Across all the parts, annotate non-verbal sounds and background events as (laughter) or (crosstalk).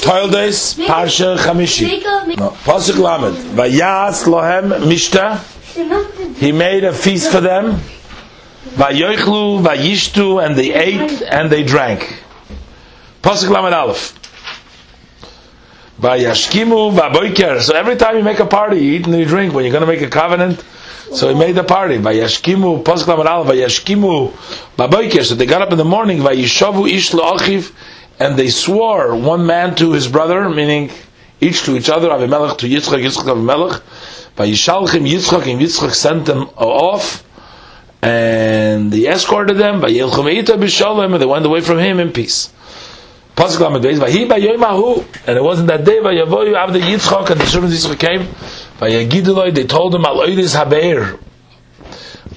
Toildes, Parsha Chamishi. No. Pasuk Lamed. Vayas lohem mishta. He made a feast for them. Vayoichlu, vayishtu, and they ate and they drank. Pasuk Lamed Aleph. Vayashkimu, vaboiker. So every time you make a party, you eat and you drink. When you're going to make a covenant, so he made the party. Vayashkimu, Pasuk Lamed Aleph, vayashkimu, vaboiker. So they got up in the morning, vayishavu ish achiv, and they swore one man to his brother, meaning each to each other, Avimelech to Yitzchak, Yitzchak Avimelech. Vayishalchim Yitzchak, and Yitzchak sent them off, and he escorted them. by Vayelchum Eita b'shalom, and they went away from him in peace. Pasuk Lamed Beis, Vahi Bayoimahu, and it wasn't that day, Vayavoyu Avda Yitzchak, and the servants Yitzchak came, Vayagiduloi, they told him, Al Oidis Habeir,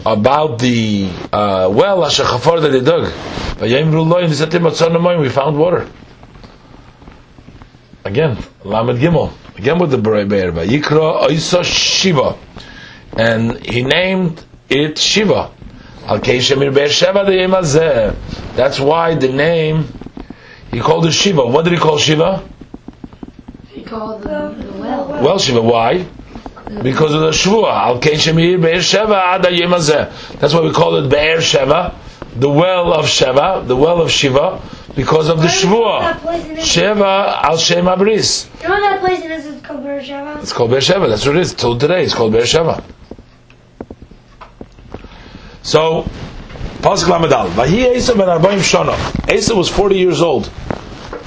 about the uh, well, Asher Chafar that they dug. Vayimru Loi, and said to him, Atzon we found water. Again, Lamed Gimel, again with the bear, Vayikra Oisa Shiva, and he named it Shiva. Al Keishemir Be'er Sheva the Yemazeh. That's why the name he called it Shiva. What did he call Shiva? He called the, the well. Well, Shiva. Why? Because of the Shvua. Al Keishemir Be'er Sheva Ada Yemazeh. That's why we call it Be'er Sheva, the well of Sheva, the well of Shiva, because of the Shvua. Sheva Al Shem Abris. You know that place is called Beersheba? It's called Beersheba. That's what it is. Till today, it's called Beersheba. So, Pasuk Lamadal. Vahi Esa ben Arbaim Shana. Esa was 40 years old.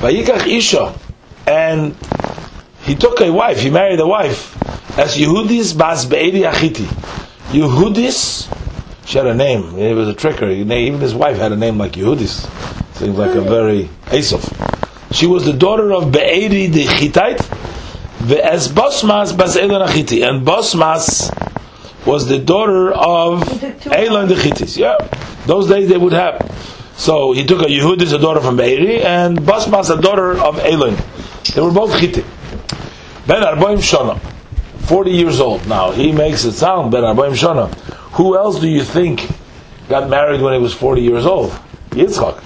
Vayikach Isha. And he took a wife. He married a wife. As Yehudis Bas Be'eri Achiti. Yehudis, she had a name. It was a tricker. Even his wife had a name like Yehudis. Seems like a very Esav. She was the daughter of Be'eri the Hittite. Ve'ez Bosmas Bas Elon Achiti. And Bosmas was the daughter of Elon the Hittites. Yeah, those days they would have. So he took a Yehudis, a daughter from Be'eri, and Basmas, a daughter of Elon. They were both Hittite. Ben Arboim Shana, 40 years old. Now, he makes it sound, Ben Arboim Shana. Who else do you think got married when he was 40 years old? Yitzchak.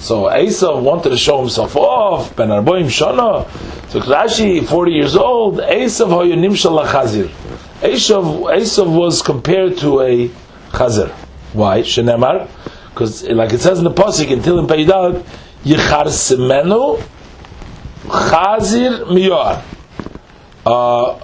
So Esav wanted to show himself off, Ben Arboim Shana. So Rashi, 40 years old, Esav hoyonim shalachazir. Esav, was compared to a chazir. Why? Shenemar? Because, like it says in the pasuk in Tilim Peidal, Yichar Semenu Chazir Miyar. Uh,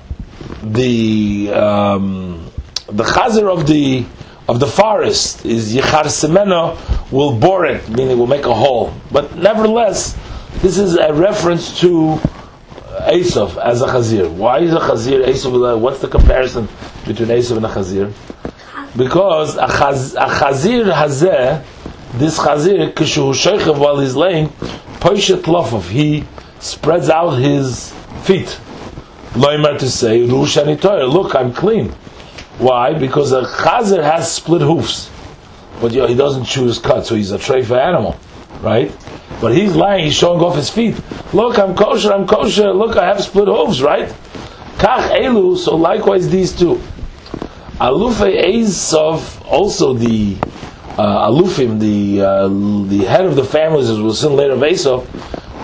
the um, the chazir of the of the forest is Yichar Semenu will bore it, meaning will make a hole. But nevertheless, this is a reference to Esav as a chazir. Why is a chazir Esav? What's the comparison between Esav and a chazir? Because a, chaz, a chazir hazeh, this chazir, kishu sheikhav while he's laying, poishet lofov, he spreads out his feet. Loimer to say, look, I'm clean. Why? Because a chazir has split hoofs, but you know, he doesn't chew his cut, so he's a treifa animal, right? But he's lying, he's showing off his feet. Look, I'm kosher, I'm kosher. Look, I have split hooves, right? Kach elu. So likewise, these two. Alufe Esav, also the uh, Alufim, the uh, the head of the families, as we'll see later of Esav,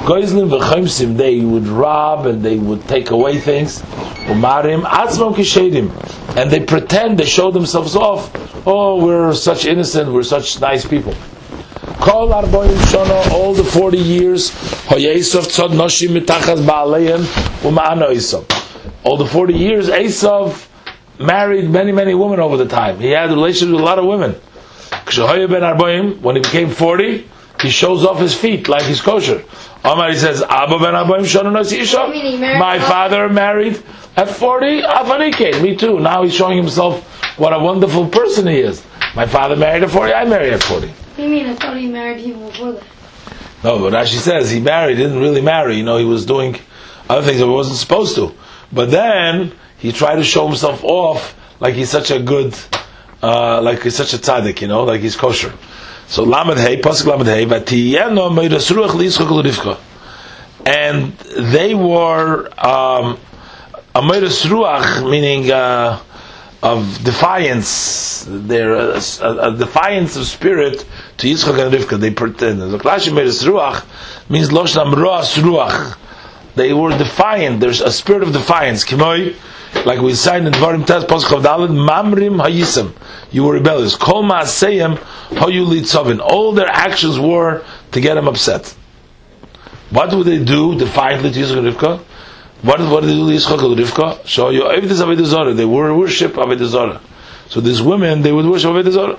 Goizlim v'chaimsim, they would rob and they would take away things. Umarim atzmam kishedim, and they pretend they show themselves off. Oh, we're such innocent, we're such nice people. Kol arboim all the forty years. Hoyesav tzad noshim mitachas ba'aleim uma'ano. All the forty years, Esav married many, many women over the time. He had relationships with a lot of women. When he became 40, he shows off his feet like he's kosher. Omar he says, Abba ben Arboim Isha. My father married at 40, Afanike, me too. Now he's showing himself what a wonderful person he is. My father married at 40, I married at 40. You mean? I thought he married people before that. No, but Rashi says he married, he didn't really marry. You know, he was doing other things that he wasn't supposed to. But then, he tried to show himself off like he's such a good, uh, like he's such a tzaddik, you know, like he's kosher. So Lamed Hey, Pasuk Lamed Hey, Vatiyeno Meiras Ruach Liyitzchak L'Rivka. And they were um, a Meiras Ruach, meaning uh, of defiance. They're a, a, a, defiance of spirit to Yitzchak and Rivka. They pretend. The Klashi Meiras Ruach means Losh Roas Ruach. They were defiant. There's a spirit of defiance. Kimoi, like we signed in Dvarim Tez Pasuk of Dalet, Mamrim Hayisam. You were rebellious. Kol Maaseyem Hayu Litzavin. All their actions were to get him upset. What would they do defiantly to Yitzchak Rivka? What, what did they do to Yitzchak Rivka? Show you Avedis Avodah Zarah. They were worship Avodah Zarah. So these women, they would worship Avodah Zarah.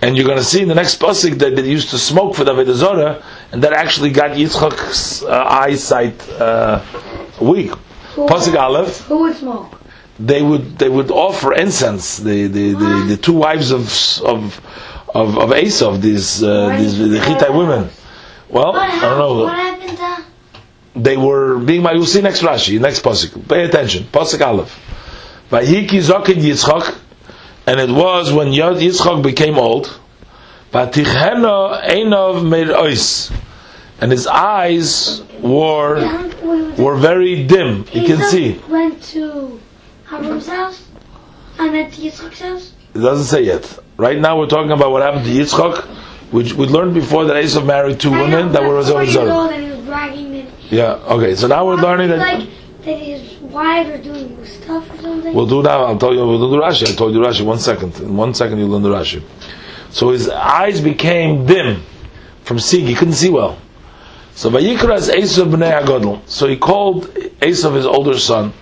And you're going to see in the next pasuk that they used to smoke for the Avodah and that actually got Yitzchak's uh, eyesight uh, weak. Pasuk Aleph, Who would smoke? they would they would offer incense. The the, the, the two wives of of of, of Esav, these uh, these the Hittite women. Well, I don't know. What happened to? They were being. You'll see next Rashi, next pasuk. Pay attention. Pasuk Aleph. Vayiki Zokin Yitzchak, and it was when Yod Yitzchak became old. Vatichena Einov made ois, and his eyes were were very dim. You can see. Went to Avram's house. I meant to Yitzchak's house. It doesn't say yet. Right now, we're talking about what happened to Yitzchak, which we learned before that Esav married two women that were but four Zohar years Zarah. old and he was bragging that. Yeah. Okay. So now we're learning that. Like that his wives are doing stuff or something. We'll do now. I'll tell you. We'll do the Rashi. I told you Rashi. One second. In one second, you'll learn the Rashi. So his eyes became dim from seeing. He couldn't see well. So Vayikras Esav b'nei Agadol. So he called Esav his older son.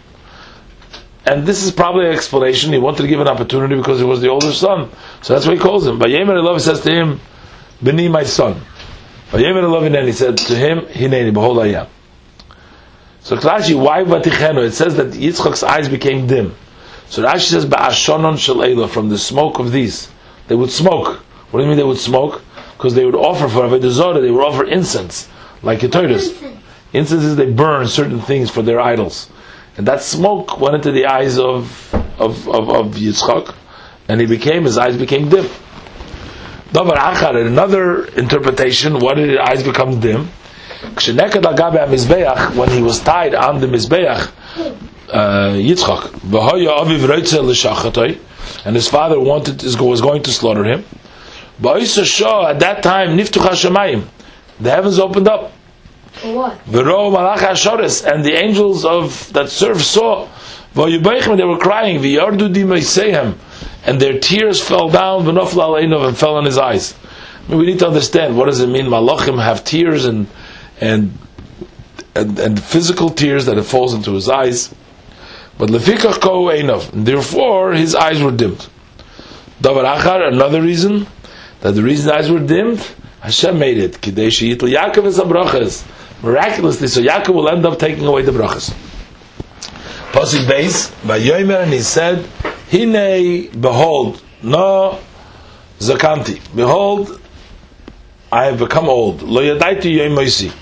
And this is probably an explanation. He wanted to give an opportunity because he was the older son. So that's why he calls him. Vayemer Elov says to him, B'ni my son. Vayemer Elov and he said to him, Hineni, behold I am. So Rashi, why Vatichenu? It says that Yitzchak's eyes became dim. So Rashi says, Ba'ashonon shel from the smoke of these. They would smoke. What do you mean they would smoke? Because they would offer for Avodah Zarah, they would offer incense, like Ketoides. Incense. Is they burn certain things for their idols. And that smoke went into the eyes of, of, of, of Yitzchak, and he became, his eyes became dim. Davar Achar, another interpretation, why did his eyes become dim? Kshenekad al gabe ha-mizbeach, when he was tied on the mizbeach, uh, Yitzchak, v'hoya aviv reitzel l'shachatoi, and his father wanted was going to slaughter him. At that time, niftucha shemayim, the heavens opened up. For what? V'ro malach hashores, and the angels of that serve saw, they were crying, and their tears fell down, and fell on his eyes. I mean, we need to understand, what does it mean, malachim have tears and, and, and, and physical tears that it falls into his eyes, but lefikach ko and therefore his eyes were dimmed. Davar another reason, that the reason eyes were dimmed, Hashem made it. Kidei sheyitl Yaakov is a brachas. Miraculously, so Yaakov will end up taking away the brachas. Pasuk base, Vayomer, and he said, Hine, behold, no zakanti. Behold, I have become old. Lo yadaiti yoim moisi.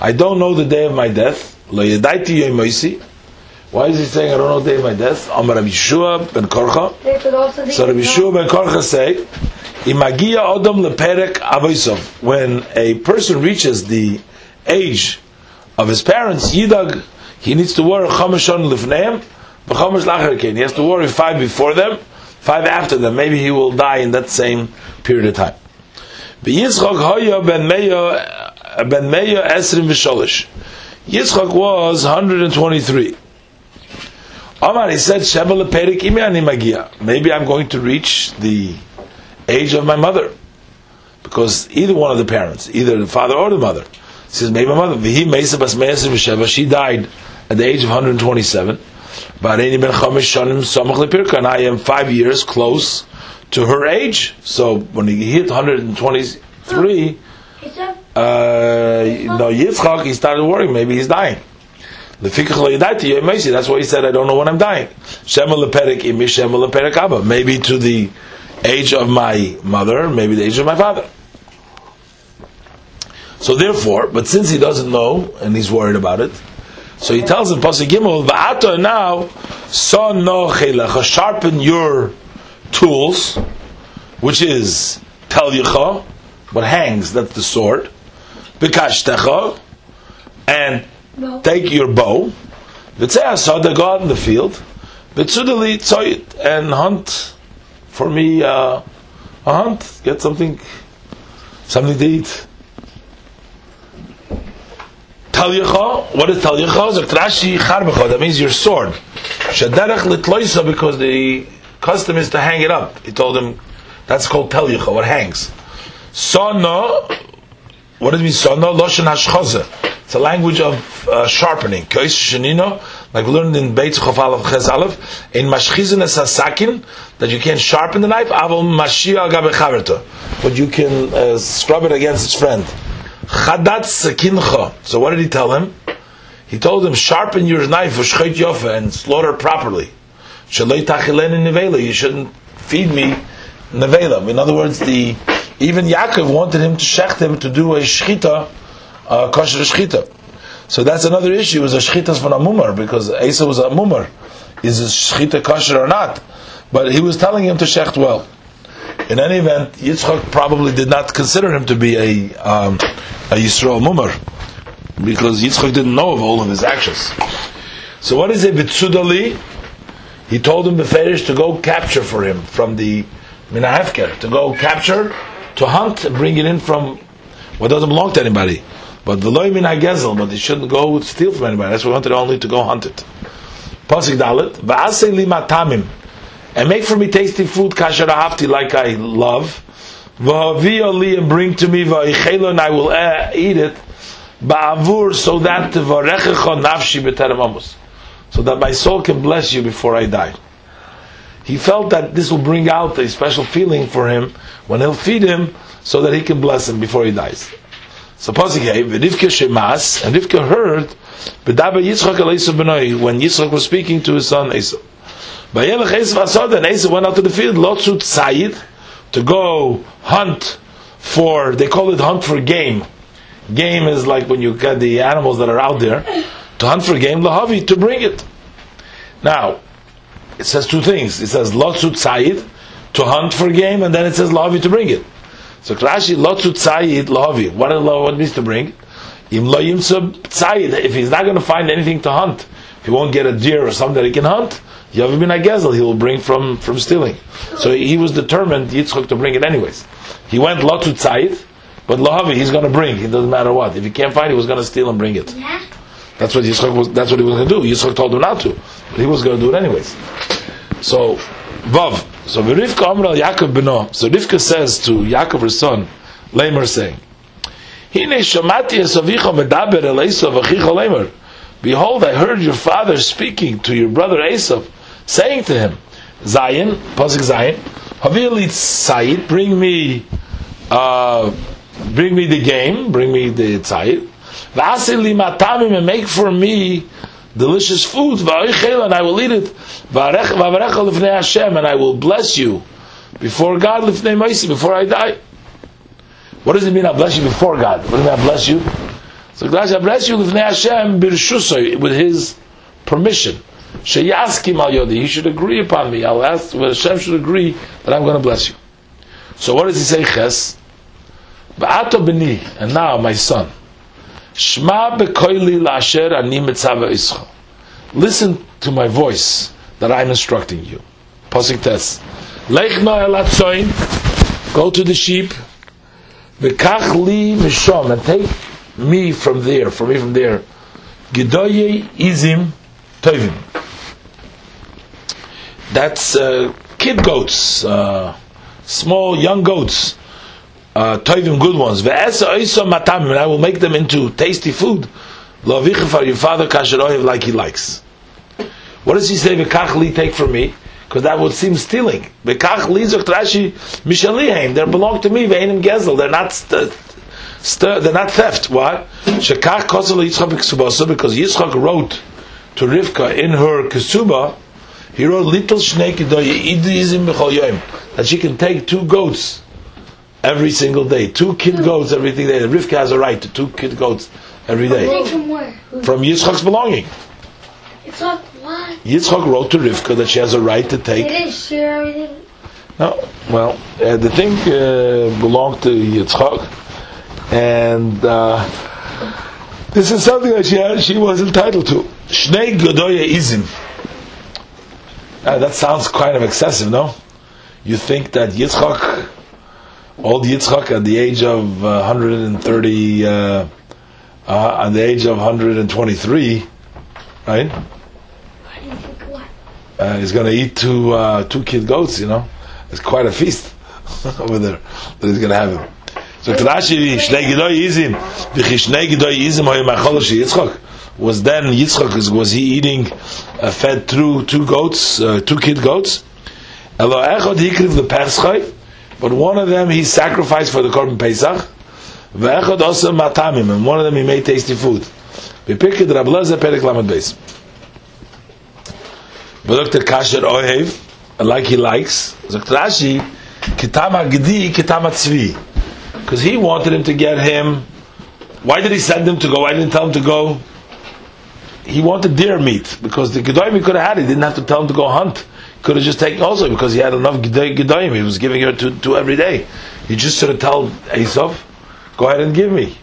I don't know the day of my death. Lo yadaiti yoim moisi. Why is he saying I don't know the day of my death? Amar Rabbi Yeshua ben Korcha. So Rabbi Yeshua ben Korcha say, Imagia odom leperek avoisov. When a person reaches the age of his parents, yidag, he needs to worry chamashon lifneim, v'chamash lacherkein. He has to worry five before them, five after them. Maybe he will die in that same period of time. Yitzchak hoya ben meyo uh, ben meyo esrim v'sholish. Yitzchak was 123. Omar, he said, Sheba leperik imi ani magia. Maybe I'm going to reach the age of my mother. Because either one of the parents, either the father or the mother, says, maybe my mother, Vihi meisa bas v'sheva, she died at the age of 127. Ba'areini ben chamish shanim samach lepirka, and I am five years close to her age. So when he hit 123, It's a uh, no, Yitzchak, he started worrying, maybe he's dying. That's why he said, I don't know when I'm dying. Maybe to the age of my mother, maybe the age of my father. So therefore, but since he doesn't know and he's worried about it, so he tells him, Pasuk Gimel, Va'ato now, son no chelecha, sharpen your tools, which is tel yicha, what hangs, that's the sword, bikashtecha, and no. take your bow, v'tzeh go out in the field, v'tzudeli tzoyit, and hunt for me uh, a hunt, get something, something to eat. Telyecha. What is Telyecha? Zaktrashi Charbecha. That means your sword. Shaderech Litloisa because the custom is to hang it up. He told him that's called Telyecha, what hangs. Sona, what does it mean Sona? Loshen Hashchaza. It's a language of uh, sharpening. Like we learned in Beit Chof Aleph Ches in Mashchizin es Hasakin, that you can sharpen the knife, Avol Mashia al Gabe but you can uh, scrub it against its friend. Chadat Sakincha. So what did he tell him? He told him, sharpen your knife, v'shchait yofa, and slaughter properly. Shalei tachilen in nevela. You shouldn't feed me nevela. In other words, the even Yaakov wanted him to shecht him to do a shchita, uh, kosher shchita. So that's another issue. Is a shchita from a mumar because Asa was a mumar. Is a shchita kosher or not? But he was telling him to shecht well. In any event, Yitzchak probably did not consider him to be a um, a Yisrael mumar because Yitzchak didn't know of all of his actions. So what is it? Bitsudali? He told him the Ferish to go capture for him from the Minahefker, to go capture, to hunt and bring it in from what doesn't belong to anybody. But the loy minagezel, but he shouldn't go steal from anybody. That's why we wanted only to go hunt it. Pasik dalit, va'asei li matamim, and make for me tasty food kasher ahavti like I love. V'havia li and bring to me v'aichelo and I will uh, eat it. Ba'avur so that v'arechecha nafshi b'terem so that my soul can bless you before I die. He felt that this will bring out a special feeling for him when he'll feed him so that he can bless him before he dies. So Shemas, and Rivka heard, when Yitzchak was speaking to his son Esav. Vayelech Esav and Esav went out to the field, Lotzut Tzayid, to go hunt for, they call it hunt for game. Game is like when you get the animals that are out there, to hunt for game, lahavi, to bring it. Now, it says two things. It says lotzut tzayid, to hunt for game, and then it says lahavi, to bring it. So Rashi, lotzut tzayid, lahavi. What, what means to bring? Im. If he's not going to find anything to hunt, if he won't get a deer or something that he can hunt, Yavim bin Agezel, he will bring from, from stealing. So he was determined, Yitzchak, to bring it anyways. He went lotzut tzayid, but lahavi, he's going to bring. It doesn't matter what. If he can't find it, he was going to steal and bring it. Yeah. That's what Yitzchak was. That's what he was going to do. Yitzchak told him not to, but he was going to do it anyways. So, Vav. So Rivka Amr al Yaakov beno. So Rivka says to Yaakov her son, Lamer saying, Hine shamati esavicha medaber el Esav Lamer. Behold, I heard your father speaking to your brother Esav, saying to him, Zion, pasuk Zion, Havili Tzayit, bring me, uh, bring me the game, bring me the Tzayit. V'asili matamim and make for me delicious food. And I will eat it. Hashem and I will bless you before God before I die. What does it mean? I bless you before God. What does it mean? I bless you. So I bless you lifnei Hashem with His permission. Sheyaskim al yodi. He should agree upon me. I'll ask. Hashem should agree that I'm going to bless you. So what does he say? Ches. And now my son. Shma bekoili lasher ani mitzava ischa. Listen to my voice that I'm instructing you. Pasuk tes. Lechna elatzoin. Go to the sheep. V'kach li mishom. And take me from there, from me from there. Gedoye izim tovim. That's uh, kid goats, uh, small young goats uh, toivim good ones. matamim, and I will make them into tasty food. For your father kasher like he likes. What does he say? V'kach take from me, because that would seem stealing. V'kach li zokt Rashi mishalihem. They belong to me. Ve'enim gezel. They're not. St- they're not theft. What? Shekach kosel Yitzchak because Yitzchak wrote to Rivka in her kesuba. He wrote little shnei that she can take two goats every single day. Two kid goats every day. Rivka has a right to two kid goats every day. From where? From Yitzchak's belonging. It's not what? Yitzchak wrote to Rivka that she has a right to They take. didn't share everything. No, well, uh, the thing uh, belonged to Yitzchak, and uh, this is something that she had, she was entitled to. Shnei Godoya Izim. Uh, that sounds kind of excessive, no? You think that Yitzchak, old Yitzchak, at the age of uh, 130, uh, uh, on the age of 123, right? Why do you think what? Uh, he's going to eat two uh, two kid goats. You know, it's quite a feast (laughs) over there that he's going to have him. So Rashi, Shnei Gedoi Yizim, V'chi Shnei Gedoi Yizim Hoy Machol Shi Was then Yitzchok is- was he eating uh, fed through two goats, uh, two kid goats? Elo Echad Hikriv LePeschai, but one of them he sacrificed for the Korban Pesach. Ve'echad also Matamim, and one of them he made tasty food. V'pikid Rab Lezer Perek Lamed Beis. V'dokter Kasher Ohev, like he likes. Zokt Rashi, Kitama Gdi, Kitama Tzvi. Because he wanted him to get him. Why did he send him to go? Why didn't tell him to go? He wanted deer meat because the Gedoyim could have had. it, He didn't have to tell him to go hunt. Could have just taken also because he had enough Gedoy- He was giving her to, to every day. He just should have told Esav, go ahead and give me.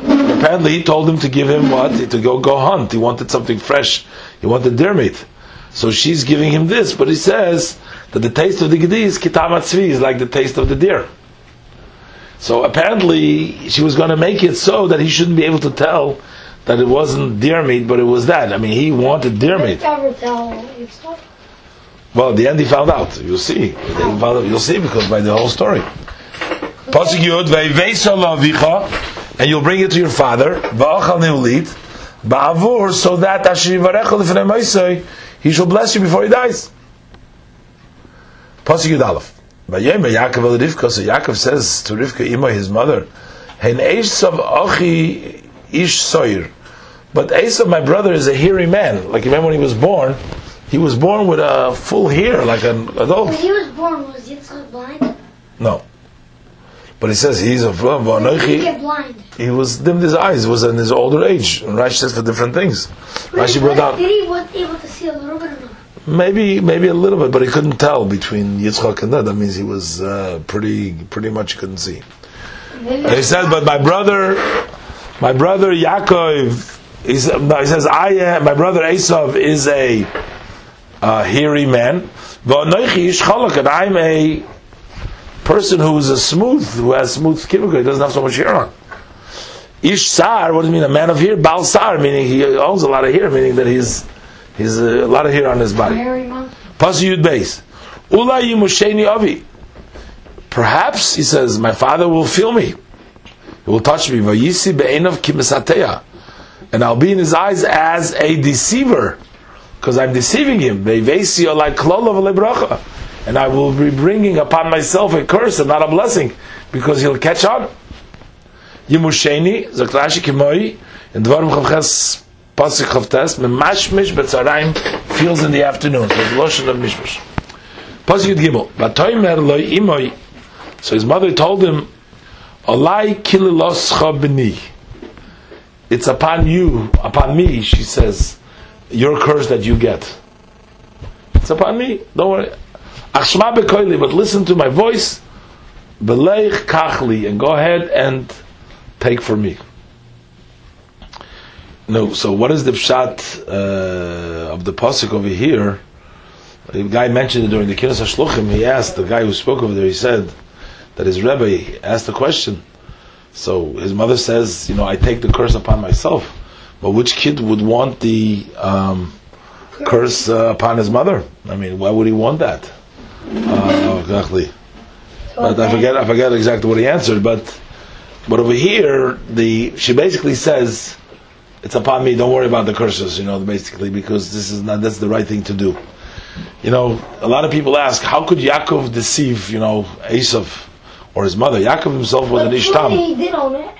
Apparently, he told him to give him what to go go hunt. He wanted something fresh. He wanted deer meat. So she's giving him this, but he says that the taste of the gedi is kitam atzvi, is like the taste of the deer. So apparently, she was going to make it so that he shouldn't be able to tell that it wasn't deer meat, but it was that. I mean, he wanted deer meat. you ever tell Yitzchak? Well, at the end, he found out. You'll see. You'll see because by the whole story. And you'll bring it to your father. So that he shall bless you before he dies. Pasuk Yaakov Rivka. Yaakov says to Rivka, Ima, his mother. But Esav, my brother, is a hairy man. Like remember when he was born, he was born with a full hair, like an adult. When he was born, was Yitzchak blind? No. But he says he's a he blind? He was dimmed his eyes. It was in his older age. And Rashi says for different things. Rashi brought down Did he was able to see a little bit of him? maybe maybe a little bit, but he couldn't tell between Yitzchak and that. That means he was uh, pretty pretty much couldn't see. And he said, but my brother, my brother Yaakov, he said, no, he says, I am, my brother Esav is a uh, hairy man. I'm a person who is a smooth, who has smooth skin, he doesn't have so much hair on. Ish sar, what does it mean? A man of hair? Bal sar, meaning he owns a lot of hair, meaning that he's, he's a lot of hair on his body. Mary month? Pasuk Yud Beis. Ula yimusheni avi. Perhaps, he says, my father will feel me. He will touch me. Vayisi be'enav kimisateya. And I'll be in his eyes as a deceiver. Because I'm deceiving him. And I will be bringing upon myself a curse and not a blessing. Because he'll catch on. Yimusheni, zakrashi kimoi, Dvarim Chavches, Chavtes, memashmish betzarayim, feels in the afternoon. So the of Gimel, imoi, so his mother told him, Olai kililoscha b'ni. It's upon you, upon me, she says, your curse that you get. It's upon me, don't worry. Achshma bekoili, but listen to my voice, beleich kachli, and go ahead and take for me. No, so what is the pshat uh, of the pasuk over here? The guy mentioned it during the Kinnus HaShluchim. He asked, the guy who spoke over there, he said that his Rebbe asked the question. So his mother says, you know, I take the curse upon myself. But which kid would want the um, curse uh, upon his mother? I mean, why would he want that? Uh, exactly. But I forget, I forget exactly what he answered. But but over here, the she basically says, "It's upon me. Don't worry about the curses." You know, basically because this is not that's the right thing to do. You know, a lot of people ask, how could Yaakov deceive, you know, Esav or his mother? Yaakov himself was an But Ishtam. He did own it.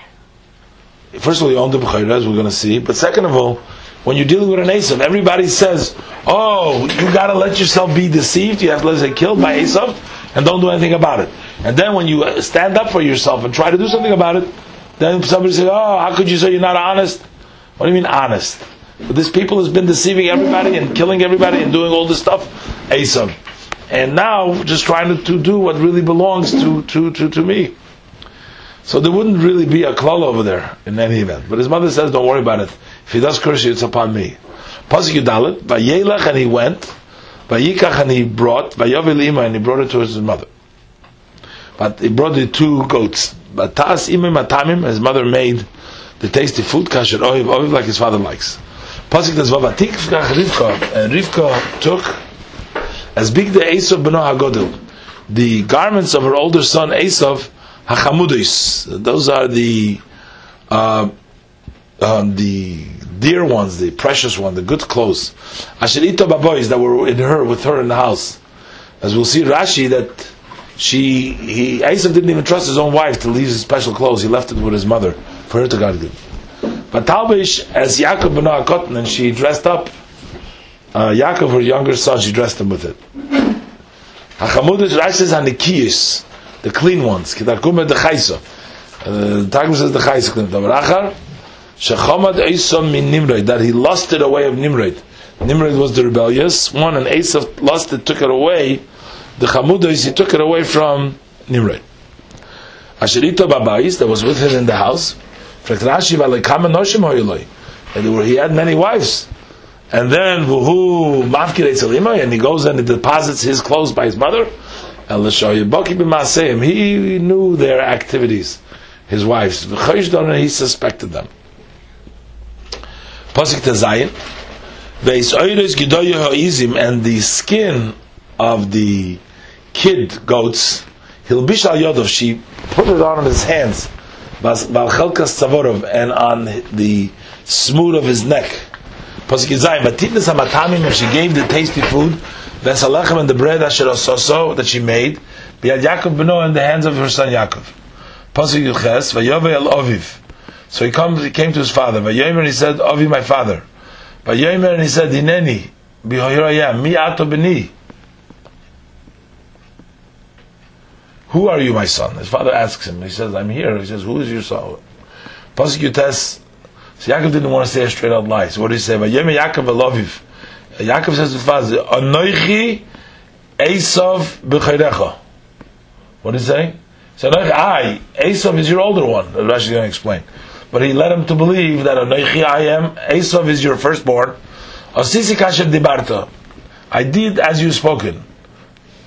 First of all, he owned the Bechayra, as we're going to see. But second of all, when you're dealing with an Esav, everybody says, "Oh, you got to let yourself be deceived. You have to let yourself killed by Esav, and don't do anything about it." And then when you uh, stand up for yourself and try to do something about it, then somebody says, "Oh, how could you say you're not honest?" What do you mean honest? This people has been deceiving everybody and killing everybody and doing all this stuff, Esav, and now just trying to, to do what really belongs to to to, to me. So there wouldn't really be a klal over there in any event. But his mother says, don't worry about it. If he does curse you, it's upon me. Pasuk Yudalit, Vayelach, and he went, Vayikach, and he brought, Vayavil Ima, and he brought it to his mother. But he brought the two goats. But Tas Imim Atamim, his mother made the tasty food, kasher oiv, oiv like his father likes. Pasuk does Vavatik Rivka, and Rivka took as big the Esav beno Hagodil, the garments of her older son Esav Hachamudis. Those are the uh, um, the dear ones, the precious one, the good clothes. Asherita babois that were in her with her in the house. As we'll see Rashi that she he Esav didn't even trust his own wife to leave his special clothes. He left it with his mother for her to guard good. But Talbish, as Yaakov ben Cotton, and she dressed up uh, Yaakov, her younger son, she dressed him with it. Hachamudish Rashi says Hanikiyis, the clean ones. Kidakum the Chaysa. Uh, Targum says the Chaysa. Achar, Shechamad Esav min Nimrod, that he lost it away of Nimrod. Nimrod was the rebellious one, and Esav lusted, took it away. The Chamudis, he took it away from Nimrod. Asherita Babais, that was with him in the house. And he had many wives. And then and he goes and he deposits his clothes by his mother. He knew their activities, his wives. He suspected them. Pasik Tezayin. And the skin of the kid goats, Hilbish Yodov, she put it on his hands, and on the smooth of his neck. Pasuk Yizayim, but she gave the tasty food, vesalechem and the bread asher that she made, biyad Yaakov beno in the hands of her son Yaakov. Pasuk Yuches, vayove el oviv. So he, comes, he came to his father, vayomer and he said, Ovi my father. Vayomer and he said, Hineni, here I am, mi ato beni. Who are you, my son? His father asks him. He says, I'm here. He says, Who is your son? Pasuk Yutes, so Yaakov didn't want to say a straight out lie. So what did he say? Vayem Yaakov Elaviv. Yaakov says to his Anoichi Esav b'chayrecha. What did he say? He said, I, Esav is your older one. Rashi is going to explain. But he led him to believe that Anoichi I am, Esav is your firstborn. Asisi kashem dibarta. I did as you spoken.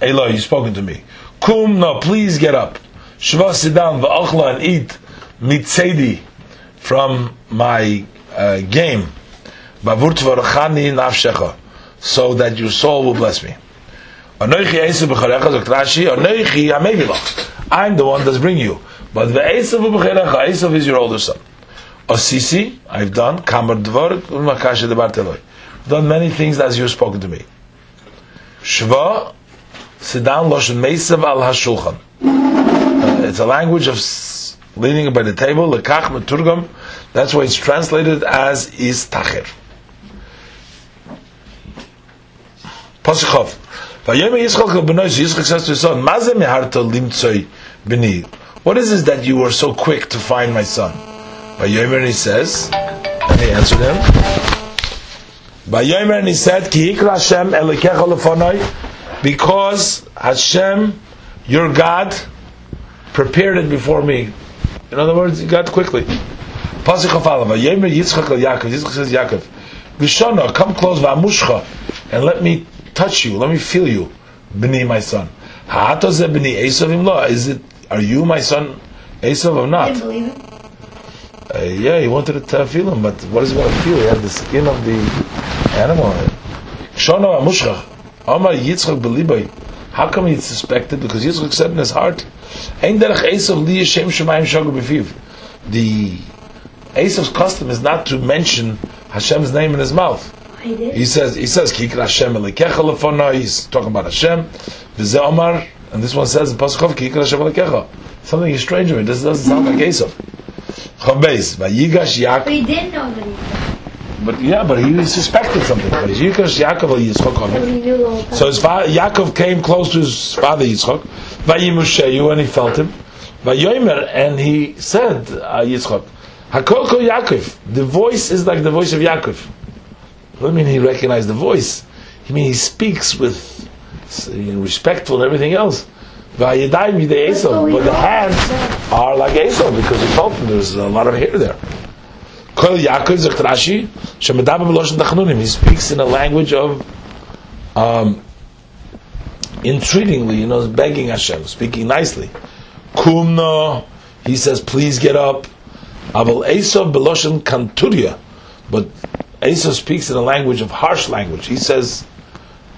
Eloi, you spoken to me. Kum, no, please get up. Shva, sit down, va'achla, and eat mitzedi from my uh, game, so that your soul will bless me. I'm the one that's bringing you. But the Esav is your older son. Osisi, I've done, Kamar Dvar, done many things as you've spoken to me. Shva, sit down, Loshen Meisav al HaShulchan. It's a language of leaning by the table, lekach meturgam. That's why it's translated as is tacher. Pasukov. Vayeme Yitzchak b'nois Yitzchak says to his son, "Maze meharta limtzoi b'ni." What is it that you were so quick to find my son? Vayomer he says, and he answered him. Vayomer and he said, "Ki Hashem elikecha lefonoi," because Hashem, your God, prepared it before me. In other words, he got quickly. Pasuk Chafalav, Yemer Yitzchak al Yaakov, Yitzchak says Yaakov, Vishona, come close, Va'amushcha, and let me touch you, let me feel you, B'ni, my son. Ha'ato ze B'ni Esav imlo, is it, are you my son Esav or not? Didn't believe it. Uh, yeah, he wanted to feel him, but what is he going to feel? He had the skin of the animal. Shona Amushcha, Omar Yitzchak B'libai, how come he suspected? Because Yitzchak said in his heart, Ein derech Esav li Hashem shemayim shagu b'fiv. The Esav's custom is not to mention Hashem's name in his mouth. He says, he says, Kikra Hashem elikecha lefona. He's talking about Hashem. V'zeh Omar, and this one says Pasukov, Kikra Hashem elikecha. Something is strange to me. This doesn't sound like Esav. Chav Vayigash Yaakov. But he didn't know that he. But yeah, but he suspected something. But Yigash Yaakov Yitzchok But Omer. he knew the whole time. So his father, Yaakov came close to his father Yitzchok. Vayimusheyu, and he felt him. Vayomer, and he said, uh, Yitzchok, Hakoko Yaakov. The voice is like the voice of Yaakov. What do you mean he recognized the voice? He mean he speaks with uh, respectful and everything else. Vayadayim yidei That's what Esau. we But the hands are like Esau because he felt them. There's a lot of hair there. Kol Yaakov zegt Rashi, shemedabem b'loshen tachnunim. He speaks in a language of um, entreatingly, you know, begging Hashem, speaking nicely. Kumno, he says, please get up. Abel Esav Beloshen Kanturia. But Esav speaks in a language of harsh language. He says,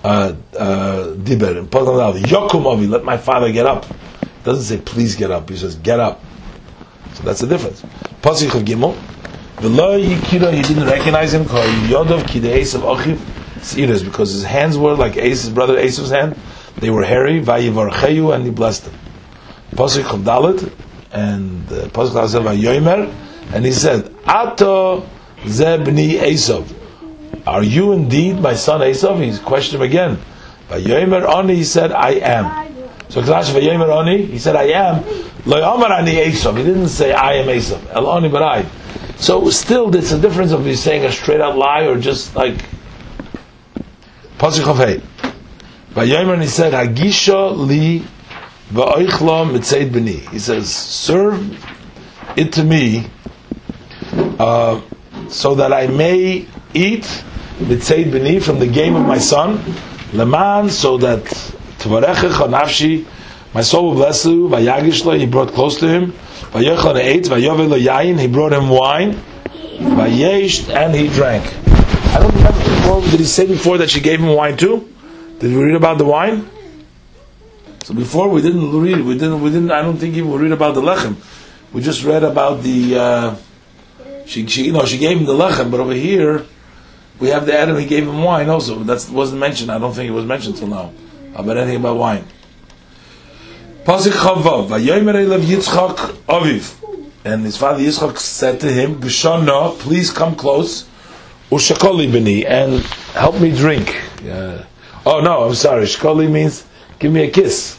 uh, uh, Yokum Avi, let my father get up. doesn't say please get up, he says get up. So that's the difference. Pasik of Gimel. V'lo Yikira, he didn't recognize him, Yodov Esav Achiv because his hands were like Esav's brother Esav's hand. They were hairy, Vayivarcheyu, and he blessed them. Pasik of Dalit, and uh, Pasik of and he said, Ato Zebni Esav. Are you indeed my son Esav? He's questioned him again. Vayomer Oni, he said, I am. So Klash Vayomer Oni, he said, I am. Lo Yomer Ani Esav. He didn't say, I am Esav. El Oni, but I. So still, there's a difference of he's saying a straight out lie or just like Pasuk of Hey. Vayomer, he said, Hagisha li va'oichla mitzeid b'ni. He says, serve it to me uh, so that I may eat mitzeid b'ni from the game of my son, leman, so that tvarechecha nafshi, my soul will bless you, vayagishla, he brought close to him, vayechla ate, vayovel yayin, he brought him wine, vayesht, and he drank. I don't remember, before, did he say before that she gave him wine too? Did we read about the wine? So before we didn't read, we didn't, we didn't, I don't think even we read about the lechem. We just read about the, uh, she, she, you know, she gave him the lechem, but over here, we have the Adam, he gave him wine also. That wasn't mentioned. I don't think it was mentioned till now about anything about wine. Pasik Chavav, Vayomer Yitzchak Aviv. And his father Yitzchak said to him, Geshana, please come close, Ushakoli bini, and help me drink. Oh no, I'm sorry, Shkoli means, give me a kiss.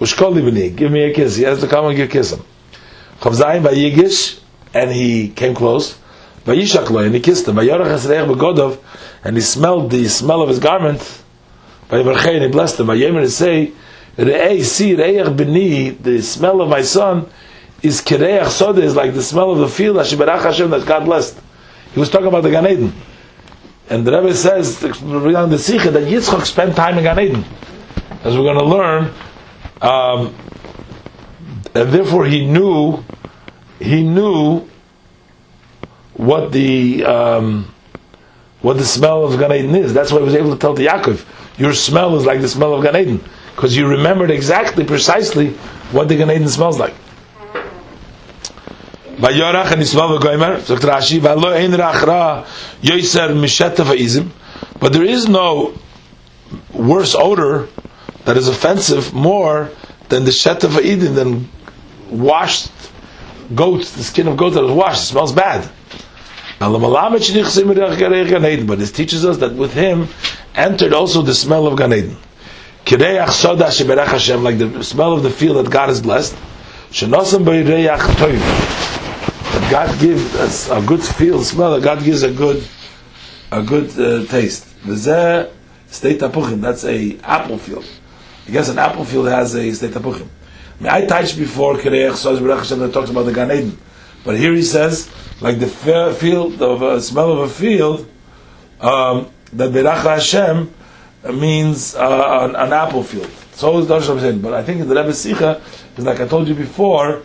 Ushkoli bini, give me a kiss. He has to come and give kiss him. Chavzayim Vayigish, and he came close. Vayishak and he kissed him. Vayorach esreich begodov, and he smelled the smell of his garment. Vayivarchei, and he blessed him. Vayemer to say, Re'ei, see, re'ech b'ni, the smell of my son, is kireach soda, is like the smell of the field, Hashibarach Hashem, that God blessed. He was talking about the Gan Eden. And the Rebbe says, on the Sikha, that Yitzchak spent time in Gan Eden. As we're going to learn, um, and therefore he knew, he knew what the um, what the smell of Gan Eden is. That's why he was able to tell to Yaakov, your smell is like the smell of Gan Eden, because you remembered exactly, precisely what the Gan Eden smells like. Rashi, v'alo ein rachra yoiser misheta v'izim, but there is no worse odor that is offensive more than the sheta Eden, than washed goats, the skin of goats that was washed, it smells bad. But this teaches us that with him entered also the smell of Gan Eden. Hashem, like the smell of the field that God has blessed. That God gives us a good feel, smell. That God gives a good, a good uh, taste. That's a apple field. I guess an apple field has a state tapuchim. I touched before Kireach soda sheberach Hashem that talks about the Gan Eden. But here he says, like the field of a smell of a field, um, that Berach Hashem means uh, an, an, apple field. So is Darshan saying. But I think in the Rebbe Sikha, is like I told you before,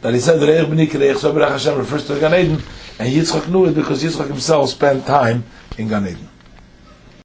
that he said Reich B'ni Kirech So Berach Hashem refers to Gan Eden, and Yitzchak knew it because Yitzchak himself spent time in Gan Eden.